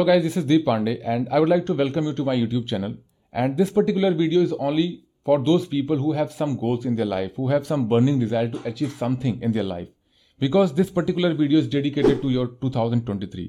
Hello guys this is Deep Pandey and I would like to welcome you to my YouTube channel and this particular video is only for those people who have some goals in their life who have some burning desire to achieve something in their life because this particular video is dedicated to your 2023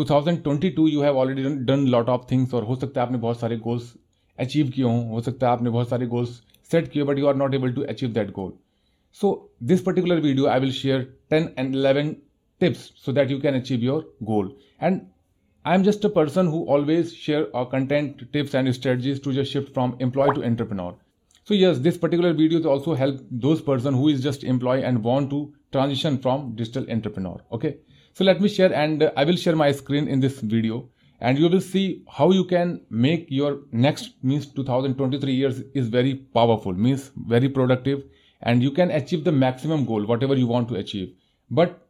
2022 you have already done lot of things और हो सकता है आपने बहुत सारे goals achieve किए हों, हो सकता है आपने बहुत सारे गोल्स सेट किए but you are not able to achieve that goal so this particular video I will share ten and eleven tips so that you can achieve your goal and I'm just a person who always share our content tips and strategies to just shift from employee to entrepreneur. So yes, this particular video will also help those person who is just employee and want to transition from digital entrepreneur. Okay. So let me share and I will share my screen in this video and you will see how you can make your next means 2023 years is very powerful means very productive and you can achieve the maximum goal whatever you want to achieve but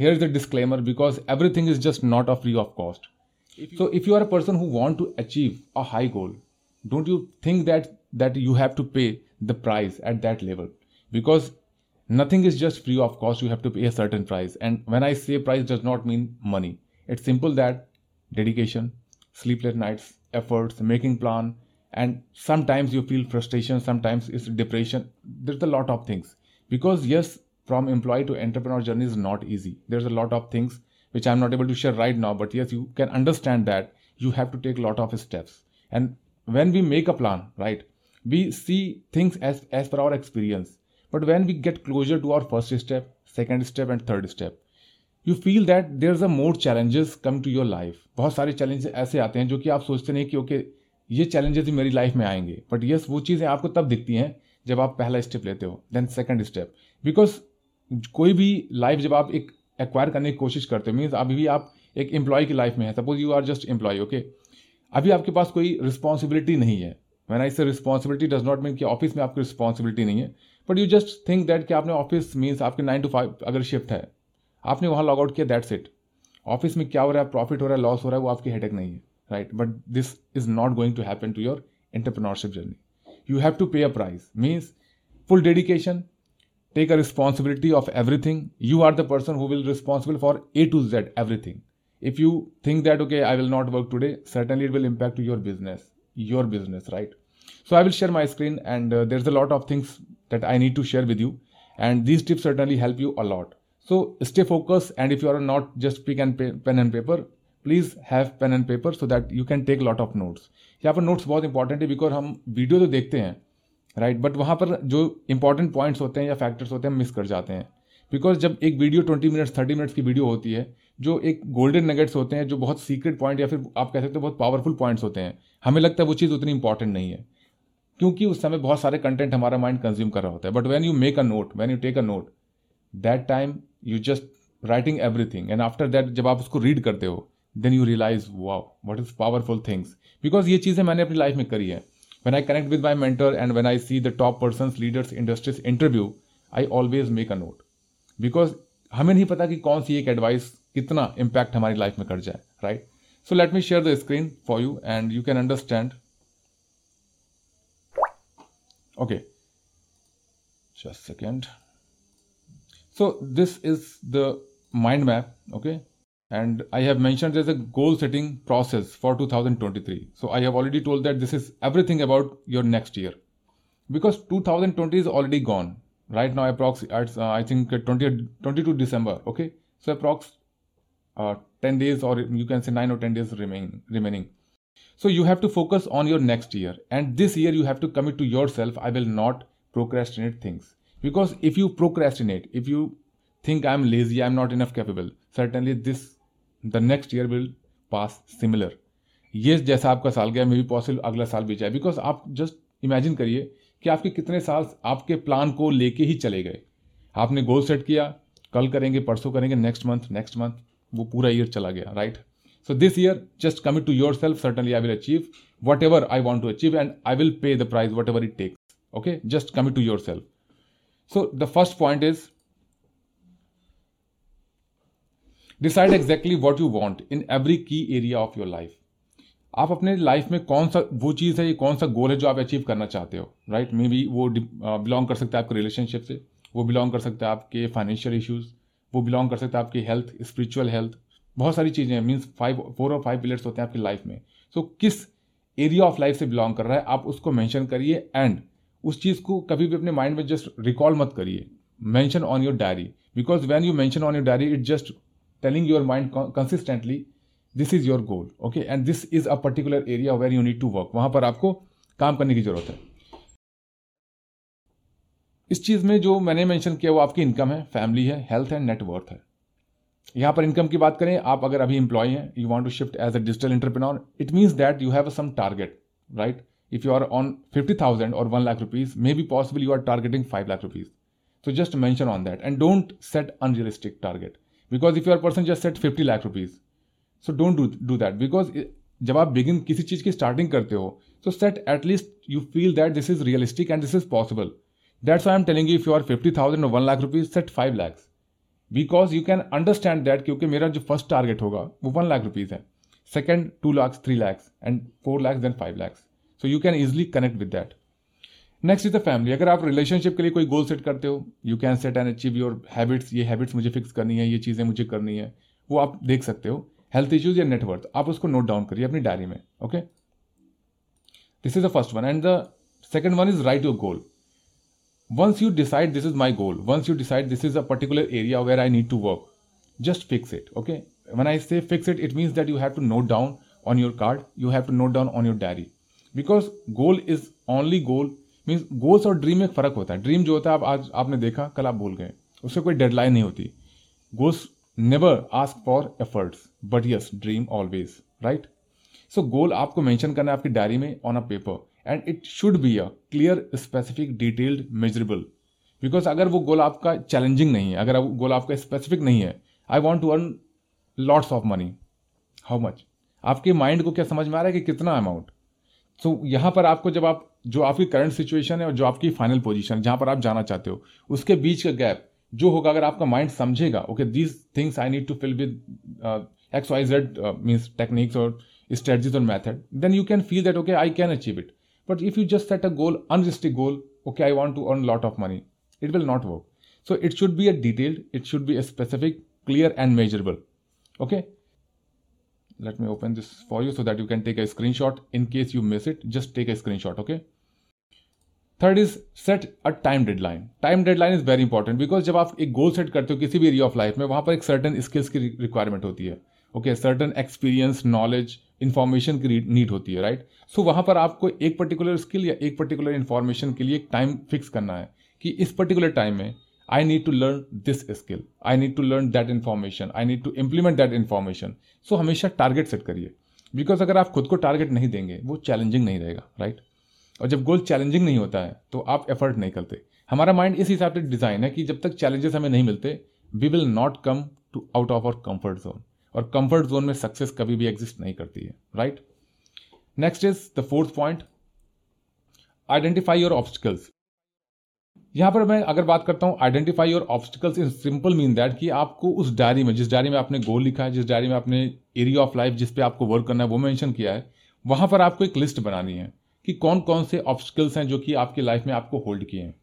here's the disclaimer because everything is just not a free of cost. So if you are a person who want to achieve a high goal don't you think that that you have to pay the price at that level? Because nothing is just free of cost you have to pay a certain price. And when i say price does not mean money. It's simple that dedication sleepless nights efforts making plan and sometimes you feel frustration sometimes it's depression. There's a lot of things. Because yes from employee to entrepreneur journey is not easy there's a lot of things which i'm not able to share right now but yes you can understand that you have to take a lot of steps and when we make a plan right we see things as as per our experience but when we get closer to our first step second step and third step you feel that there's a more challenges come to your life बहुत सारे challenges ऐसे आते हैं जो कि आप सोचते नहीं कि ओके ये challenges भी मेरी लाइफ में आएंगे बट यस वो चीज़ें आपको तब दिखती हैं जब आप पहला स्टेप लेते हो देन सेकंड स्टेप बिकॉज कोई भी लाइफ जब आप एक एक्वायर करने की कोशिश करते हो मीन्स अभी भी आप एक एम्प्लॉय की लाइफ में है। Suppose you are just employ okay अभी आपके पास कोई रिस्पॉन्सिबिलिटी नहीं है। When I say responsibility does not mean कि ऑफ़िस में आपकी रिस्पॉन्सिबिलिटी नहीं है। But you just think that कि आपने ऑफ़िस मीन्स आपके नाइन टू फाइव अगर शिफ्ट है, आपने वहाँ लॉग आउट किया दैट्स इट ऑफ़िस में क्या हो रहा है? प्रॉफिट हो रहा है लॉस हो रहा है, वो आपकी हेडेक नहीं है right but this is not going to happen to your entrepreneurship journey you have to pay a price means full dedication take a responsibility of everything you are the person who will responsible for A to Z everything if you think that okay I will not work today certainly it will impact your business your business right so I will share my screen and there is a lot of things that I need to share with you and these tip certainly help you a lot so stay focus and if you are not just pick and pen and paper please have pen and paper so that you can take lot of notes यहाँ पर notes बहुत important है because हम video तो देखते हैं right but वहाँ पर जो इंपॉर्टेंट पॉइंट्स होते हैं या फैक्टर्स होते हैं मिस कर जाते हैं। बिकॉज़ जब एक video twenty minutes thirty minutes की वीडियो होती है, जो एक गोल्डन नगेट्स होते हैं, जो बहुत सीक्रेट पॉइंट या फिर आप कह सकते हो बहुत पावरफुल पॉइंट्स होते हैं, हमें लगता है वो चीज़ उतनी इंपॉर्टेंट नहीं है। क्योंकि उस समय बहुत सारे कंटेंट हमारा माइंड कंज्यूम कर रहा होता है। But when you make a note when you take a note that time you just writing everything and after that जब आप उसको रीड करते हो then you realize wow what is powerful things because ये चीज़ें मैंने अपनी लाइफ में करी है। When I connect with my mentor and when I see the top persons, leaders, industries interview, I always make a note. Because हमें नहीं पता कि कौन सी एक एडवाइस कितना इम्पैक्ट हमारी लाइफ में कर जाए right so let me share the screen for you and you can understand okay just second so this is the mind map okay and I have mentioned there's a goal setting process for 2023. So I have already told that this is everything about your next year because 2020 is already gone. Right now, approx uh, I think 20, 22 December. Okay, so approx uh, 10 days or you can say 9 or 10 days remain, remaining. So you have to focus on your next year and this year you have to commit to yourself. I will not procrastinate things because if you procrastinate, if you think I'm lazy, I'm not enough capable, certainly this the next year will pass similar ये जैसा आपका साल गया मे भी possible अगला साल भी जाए। बिकॉज़ आप जस्ट इमेजिन करिए कि आपके कितने साल आपके प्लान को लेके ही चले गए। आपने गोल सेट किया, कल करेंगे, परसों करेंगे नेक्स्ट मंथ नेक्स्ट मंथ वो पूरा ईयर चला गया right so this year just commit to yourself certainly I will achieve whatever I want to achieve and I will pay the prize whatever it takes okay just commit to yourself so the first point is decide exactly what you want in every key area of your life आप अपने life में कौन सा वो चीज़ है ये कौन सा गोल है जो आप अचीव करना चाहते हो राइट मे बी वो बिलोंग कर सकता है आपके रिलेशनशिप से वो बिलोंग कर सकता है आपके फाइनेंशियल इश्यूज़ वो बिलोंग कर सकता है आपकी हेल्थ स्पिरिचुअल हेल्थ बहुत सारी चीज़ें मीन्स फाइव फोर और फाइव पिलर्स होते हैं आपकी लाइफ में। सो so, किस एरिया ऑफ़ लाइफ से बिलोंग कर रहा है आप उसको मैंशन करिए एंड उस चीज़ को कभी भी अपने माइंड में जस्ट रिकॉल मत करिए। Mention on your diary because when you mention on your diary it just telling your mind consistently this is your goal okay and this is a particular area where you need to work वहाँ पर आपको काम करने की ज़रूरत है। इस चीज़ में जो मैंने मेंशन किया वो आपकी इनकम है फैमिली है हेल्थ है नेटवर्थ है। यहाँ पर इनकम की बात करें, आप अगर अभी इंप्लॉय हैं you want to shift as a digital entrepreneur it means that you have some target right if you are on fifty thousand और one lakh rupees maybe possible you are targeting five lakh rupees so just mention on that and don't set unrealistic target. Because if your person just set 50 lakh rupees so don't do, do that. Because जब आप begin किसी चीज़ की starting करते हो तो set at least you feel that this is realistic and this is possible that's I am telling you if you are fifty thousand one lakh rupees set five lakhs because you can understand that क्योंकि मेरा जो first target होगा वो one lakh rupees है. Second two lakh three lakhs and four lakhs then five lakhs so you can easily connect with that next is the family अगर आप relationship के लिए कोई गोल सेट करते हो you can set and achieve your habits ये habits मुझे fix करनी है ये चीज़ें मुझे करनी है वो आप देख सकते हो. हेल्थ इश्यूज़ या नेटवर्थ आप उसको नोट डाउन करिए अपनी डायरी में okay this is the first one and the second one is write your goal once you decide this is my goal once you decide this is a particular area where I need to work just fix it okay when I say fix it, it means that you have to note down on your card, you have to note down on your diary. Because goal is only goal means goals और dream में फ़र्क होता है। Dream जो होता है आप आज आपने देखा कल आप भूल गए। उससे कोई डेडलाइन नहीं होती। Goals never ask for efforts but yes dream always right so goal आपको मेंशन करना है आपकी डायरी में on a paper and it should be a clear specific detailed measurable because अगर वो गोल आपका चैलेंजिंग नहीं है अगर वो गोल आपका स्पेसिफिक नहीं है I want to earn lots of money how much आपके माइंड को क्या समझ में आ रहा है कि कितना अमाउंट सो so, यहाँ पर आपको जब आप जो आपकी करंट सिचुएशन है और जो आपकी फाइनल पोजीशन जहाँ पर आप जाना चाहते हो, उसके बीच का गैप जो होगा, अगर आपका माइंड समझेगा okay these things I need to fill with X Y Z means techniques और स्ट्रेटजीज और method then you can feel that okay I can achieve it but if you just set a goal unrealistic goal okay I want to earn lot of money it will not work so it should be a detailed it should be a specific clear and measurable okay? Let me open this for you so that you can take a screenshot in case you miss it, just take a screenshot, okay? Third is set a time deadline time deadline is very important because जब आप एक goal set करते हो किसी भी area of life में वहाँ पर एक सर्टन स्किल्स की रिक्वायरमेंट होती है। Okay certain experience knowledge information की नीड होती है राइट right? सो so, वहाँ पर आपको एक पर्टिकुलर स्किल या एक पर्टिकुलर इन्फॉर्मेशन के लिए एक टाइम फिक्स करना है कि इस पर्टिकुलर टाइम में I need to learn this skill I need to learn that information I need to implement that information so हमेशा टारगेट सेट करिए। बिकॉज़ अगर आप खुद को टारगेट नहीं देंगे वो चैलेंजिंग नहीं रहेगा राइट और जब गोल चैलेंजिंग नहीं होता है तो आप एफर्ट नहीं करते। हमारा माइंड इस हिसाब से डिज़ाइन है कि जब तक चैलेंजेस हमें नहीं मिलते we will not come to out of our comfort zone और कंफर्ट जोन में सक्सेस कभी भी एग्जिस्ट नहीं करती है right next is the fourth point identify your obstacles यहाँ पर मैं अगर बात करता हूँ identify your obstacles in simple mean that कि आपको उस डायरी में, जिस डायरी में आपने गोल लिखा है, जिस डायरी में आपने एरिया ऑफ़ लाइफ जिस पे आपको वर्क करना है, वो मेंशन किया है, वहाँ पर आपको एक लिस्ट बनानी है। कि कौन कौन से ऑब्स्टिकल्स हैं जो कि आपकी लाइफ में आपको होल्ड किए हैं।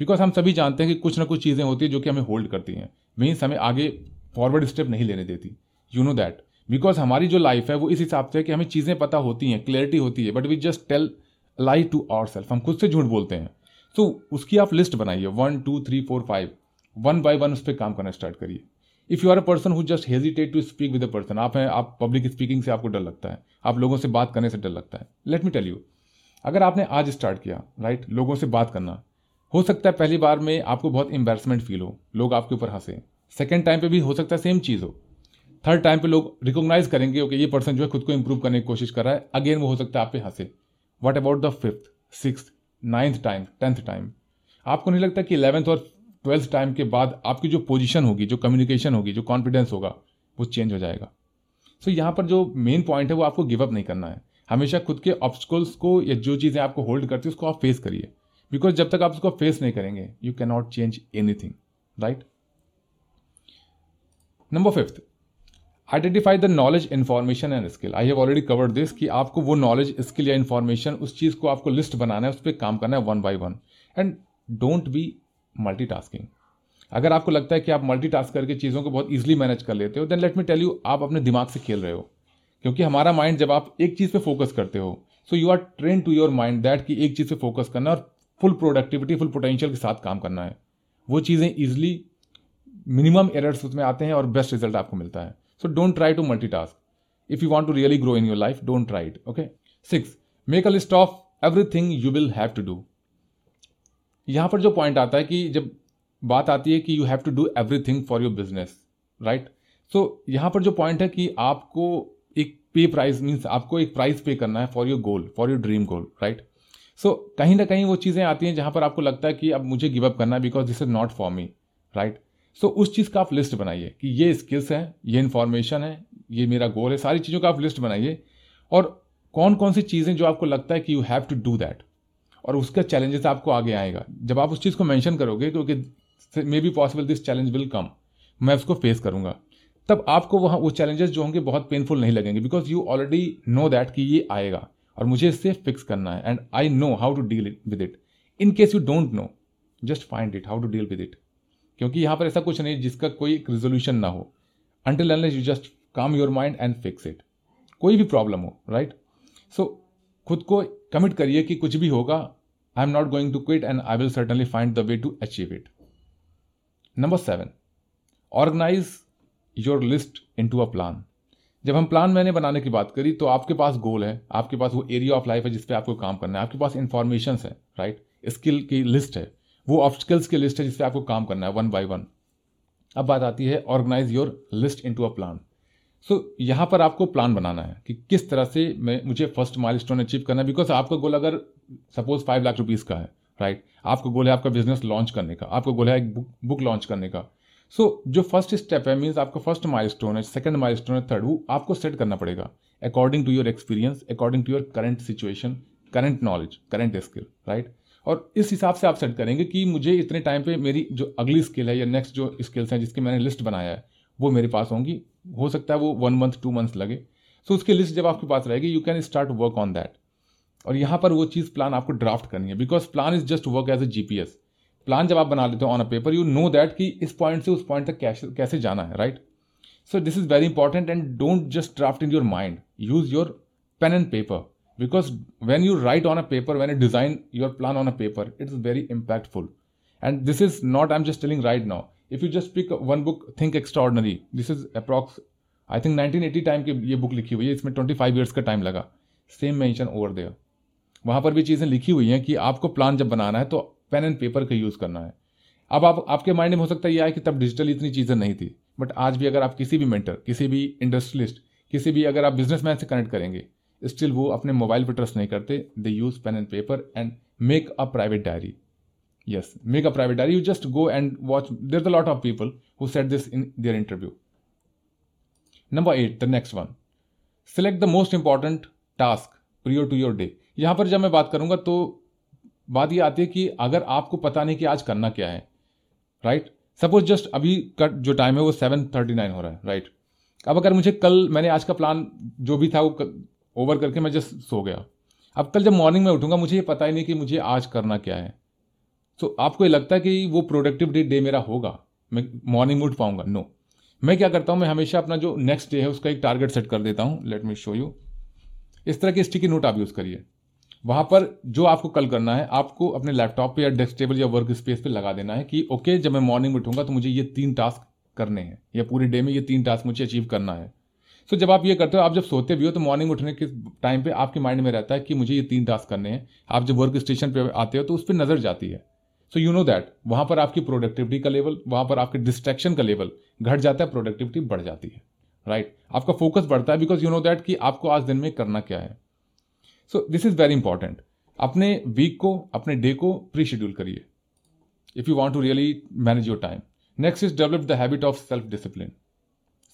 बिकॉज़ हम सभी जानते हैं कि कुछ ना कुछ चीज़ें होती है जो कि हमें होल्ड करती हैं। मीन्स हमें आगे फॉरवर्ड स्टेप नहीं लेने देती। यू नो दैट बिकॉज़ हमारी जो लाइफ है वो इस हिसाब से कि हमें चीज़ें पता होती हैं क्लैरिटी होती है but we just tell lie to our self हम खुद से झूठ बोलते हैं। तो उसकी आप लिस्ट बनाइए। One two three four five one by one उस पर काम करना स्टार्ट करिए। If you are a person who just hesitate to speak with a person आप हैं, आप पब्लिक स्पीकिंग से आपको डर लगता है। आप लोगों से बात करने से डर लगता है। लेट मी टेल यू अगर आपने आज स्टार्ट किया राइट लोगों से बात करना हो सकता है पहली बार में आपको बहुत एम्बेरसमेंट फील हो लोग आपके ऊपर हंसे। सेकेंड टाइम पे भी हो सकता है सेम चीज़ हो। थर्ड टाइम पे लोग रिकोगनाइज करेंगे ओके ये पर्सन जो है खुद को इंप्रूव करने की कोशिश कर रहा है। अगेन वो हो सकता है आप पे हंसे। What about the fifth six ninth time tenth time आपको नहीं लगता कि इलेवेंथ और ट्वेल्थ टाइम के बाद आपकी जो पोजीशन होगी जो कम्युनिकेशन होगी जो कॉन्फिडेंस होगा वो चेंज हो जाएगा? सो so, यहाँ पर जो मेन पॉइंट है वो आपको गिव अप नहीं करना है। हमेशा खुद के ऑब्स्टिकल्स को या जो चीज़ें आपको होल्ड करती है, उसको आप फेस करिए। बिकॉज़ जब तक आप उसको फेस नहीं करेंगे you can not change anything right number fifth identify the knowledge information and skill I have already covered this कि आपको वो नॉलेज स्किल या इन्फॉर्मेशन उस चीज़ को आपको लिस्ट बनाना है, उस पर काम करना है one by one and don't be multitasking अगर आपको लगता है कि आप मल्टी टास्क करके चीज़ों को बहुत ईजिली मैनेज कर लेते हो then let me tell you आप अपने दिमाग से खेल रहे हो। क्योंकि हमारा माइंड जब आप एक चीज़ पे फोकस करते हो so you are train to your mind that कि एक चीज़ पे फोकस करना और फुल प्रोडक्टिविटी फुल पोटेंशियल के साथ काम करना है। वो चीज़ें ईजिली मिनिमम एरर्स उसमें आते हैं और बेस्ट रिज़ल्ट आपको मिलता है। So don't try to multitask if you want to really grow in your life don't try it okay six make a list of everything you will have to do यहाँ पर जो point आता है कि जब बात आती है कि you have to do everything for your business right so यहाँ पर जो पॉइंट है कि आपको पे प्राइस मीन्स आपको एक प्राइस पे करना है for your goal for your dream goal right so कहीं ना कहीं वो चीज़ें आती हैं जहाँ पर आपको लगता है कि अब मुझे गिव अप करना है because this is not for me right so उस चीज़ का आप लिस्ट बनाइए कि ये स्किल्स हैं, ये इन्फॉर्मेशन है, ये मेरा गोल है, सारी चीज़ों का आप लिस्ट बनाइए। और कौन कौन सी चीज़ें जो आपको लगता है कि you have to do that और उसका चैलेंजेस आपको आगे आएगा। जब आप उस चीज़ को मेंशन करोगे क्योंकि may be possible this challenge will come मैं उसको फेस करूँगा। तब आपको वहाँ वो चैलेंजेस जो होंगे बहुत पेनफुल नहीं लगेंगे because you already know that कि ये आएगा और मुझे इससे फिक्स करना है and I know how to deal with it in case you don't know just find it how to deal with it क्योंकि यहाँ पर ऐसा कुछ नहीं जिसका कोई रिजोल्यूशन ना हो. Until unless you just calm your mind and fix it कोई भी प्रॉब्लम हो राइट सो खुद को कमिट करिए कि कुछ भी होगा I am not going to quit and I will certainly find the way to achieve it number seven organise your list in to a plan जब हम प्लान मैंने बनाने की बात करी तो आपके पास गोल है, आपके पास वो एरिया ऑफ़ लाइफ है जिसपे आपको काम करना है, आपके पास इंफॉर्मेशन है राइट स्किल की लिस्ट है। वो ऑब्स्टिकल्स की लिस्ट है जिसपे आपको काम करना है वन बाय वन अब बात आती है organise your list in to a plan so यहाँ पर आपको प्लान बनाना है कि किस तरह से मैं, मुझे फ़र्स्ट माइल स्टोन अचीव करना है बिकॉज़ आपका गोल अगर सपोज़ फाइव लाख रुपीज़ का है राइट right? आपका गोल है आपका बिज़नेस लॉन्च करने का, आपका गोल है एक बुक बुक लॉन्च करने का। सो so, जो फ़र्स्ट स्टेप है मीन्स आपका फ़र्स्ट माइल स्टोन है सेकंड माइल स्टोन है थर्ड वो आपको सेट करना पड़ेगा according to your experience according to your current situation current knowledge current skill right और इस हिसाब से आप सेट करेंगे कि मुझे इतने टाइम पे मेरी जो अगली स्किल है या नेक्स्ट जो स्किल्स हैं जिसकी मैंने लिस्ट बनाया है वो मेरे पास होंगी। हो सकता है वो वन मंथ टू मंथ्स लगे। सो so, उसकी लिस्ट जब आपके पास रहेगी you can start work on that और यहाँ पर वो चीज़ प्लान आपको ड्राफ्ट करनी है because plan is just work as a GPS plan जब आप बना लेते हो on a paper you know that कि इस पॉइंट से उस पॉइंट तक कैसे कैसे जाना है right so this is very important and don't just draft in your mind use your pen and paper because when you write on a paper when you design your plan on a paper it is very impactful and this is not I am just telling right now if you just pick one book think extraordinary this is approx I think nineteen eighty time की ये book लिखी हुई है, इसमें twenty five years का time लगा. Same mention over there वहाँ पर भी चीज़ें लिखी हुई हैं कि आपको प्लान जब बनाना है तो पेन एंड पेपर का यूज़ करना है। अब आप, आपके माइंड में हो सकता है यह है कि तब डिजिटल इतनी चीज़ें नहीं थी, बट आज भी अगर आप किसी भी मेंटर, किसी भी इंडस्ट्रियलिस्ट, किसी भी अगर आप बिजनेसमैन से कनेक्ट करेंगे, स्टिल वो अपने मोबाइल पर ट्रस्ट नहीं करते they use pen and paper and make a private diary yes, make a private diary, you just go and watch, there's a lot of people who said this in their interview number 8 the next one, select the most important task prior to your day यहाँ पर जब मैं बात करूँगा तो बात ये आती है कि अगर आपको पता नहीं कि आज करना क्या है राइट सपोज़ जस्ट अभी का जो टाइम है वो सेवन थर्टी नाइन हो रहा है राइट अब अगर मुझे कल मैंने आज का प्लान जो भी था वो ओवर करके मैं जस्ट सो गया। अब कल जब मॉर्निंग में उठूँगा, मुझे ये पता ही नहीं कि मुझे आज करना क्या है। तो आपको ये लगता है कि वो प्रोडक्टिव डे डे मेरा होगा? मैं मॉर्निंग में उठ पाऊँगा? नो मैं क्या करता हूँ, मैं हमेशा अपना जो नेक्स्ट डे है उसका एक टारगेट सेट कर देता हूँ। लेट मी शो यू इस तरह की स्टिकी नोट आप यूज़ करिए। वहाँ पर जो आपको कल करना है, आपको अपने लैपटॉप पे या डेस्क टेबल या वर्क स्पेस पे लगा देना है कि, ओके, जब मैं मॉर्निंग में उठूँगा तो मुझे ये तीन टास्क करने हैं, या पूरे डे में ये तीन टास्क मुझे अचीव करना है। सो जब आप ये करते हो, आप जब सोते भी हो तो मॉर्निंग उठने के टाइम पे आपके माइंड में रहता है कि मुझे ये तीन टास्क करने हैं। आप जब वर्क स्टेशन पे आते हो तो उस पर नज़र जाती है। सो यू नो दैट वहाँ पर आपकी प्रोडक्टिविटी का लेवल वहाँ पर आपके डिस्ट्रैक्शन का लेवल घट जाता है प्रोडक्टिविटी बढ़ जाती है राइट right? आपका फोकस बढ़ता है बिकॉज़ यू नो दैट कि आपको आज दिन में करना क्या है। So this is very important अपने वीक को अपने डे को प्री शेड्यूल करिए if you want to really manage your time next is develop the habit of self discipline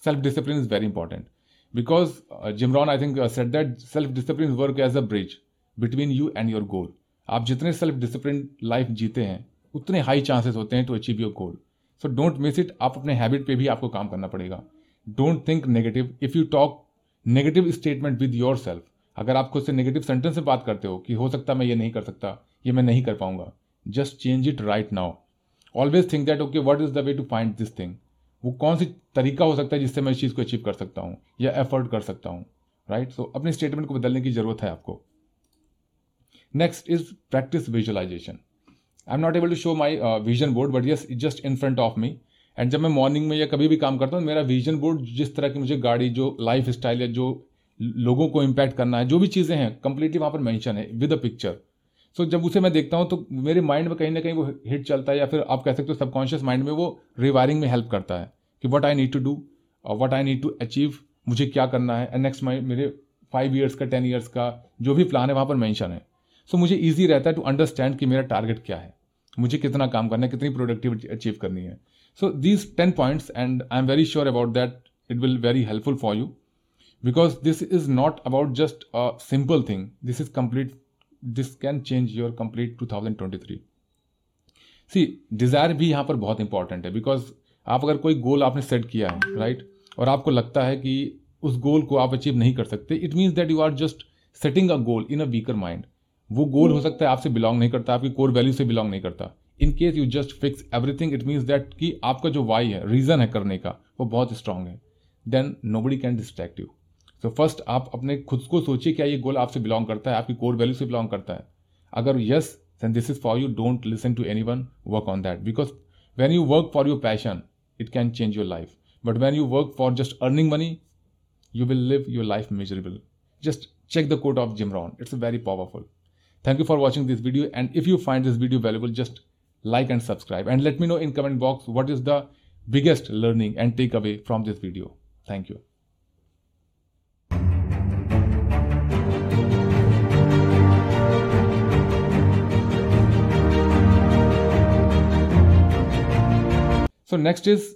self discipline is very important Rohn I think uh, said that self discipline work as a bridge between you and your goal. आप जितने self discipline life जीते हैं उतने high chances होते हैं to achieve your goal so don't miss it आप अपने habit पे भी आपको काम करना पड़ेगा. Don't think negative if you talk negative statement with your self अगर आप खुद से नेगेटिव सेंटेंस में बात करते हो कि हो सकता मैं ये नहीं कर सकता, ये मैं नहीं कर पाऊँगा। Just change it right now always think that okay what is the way to find this thing वो कौन सी तरीका हो सकता है जिससे मैं इस चीज़ को अचीव कर सकता हूँ या एफर्ट कर सकता हूँ? राइट सो अपने स्टेटमेंट को बदलने की ज़रूरत है आपको। Next is practice visualisation I am not able to show my vision board but yes just in front of me and जब मैं मॉर्निंग में या कभी भी काम करता हूँ, मेरा विजन बोर्ड जिस तरह की मुझे गाड़ी, जो लाइफ स्टाइल या जो लोगों को इम्पैक्ट करना है जो भी चीज़ें हैं कंप्लीटली वहाँ पर मैंशन है विद अ पिक्चर सो जब उसे मैं देखता हूँ तो मेरे माइंड में कहीं ना कहीं वो हिट चलता है या फिर आप कह सकते हो सबकॉन्शियस माइंड में वो रिवायरिंग में हेल्प करता है कि what I need to do what I need to achieve मुझे क्या करना है एंड नेक्स्ट माई मेरे फाइव ईयर्स का टेन ईयर्स का जो भी प्लान है वहाँ पर मैंशन है. सो so, मुझे ईजी रहता है टू अंडरस्टैंड कि मेरा टारगेट क्या है मुझे कितना काम करना है कितनी प्रोडक्टिविटी अचीव करनी है. So these ten points and I am very sure about that it will very helpful for you not about just a simple thing this is complete this can change your complete two thousand twenty three see desire भी यहाँ पर बहुत important है because आप अगर कोई goal आपने set किया है राइट right? और आपको लगता है कि उस गोल को आप अचीव नहीं कर सकते it means that you are just setting a goal in a weaker mind वो गोल हो सकता है आपसे बिलोंग नहीं करता, आपकी कोर वैल्यू से बिलोंग नहीं करता. In case you just fix everything it means that कि आपका जो वाई है रीजन है करने का, वो बहुत स्ट्रांग है. Then nobody can distract you so so first आप अपने खुद को सोचिए क्या ये गोल आपसे बिलोंग करता है, आपकी कोर वैल्यू से बिलोंग करता है। अगर yes then this is for you don't listen to anyone work on that because when you work for your passion it can change your life but when you work for just earning money you will live your life measurable just check the quote of Jim Rohn it's a very powerful thank you for watching this video and if you find this video valuable just like and subscribe and let me know in comment box what is the biggest learning and takeaway from this video thank you So next is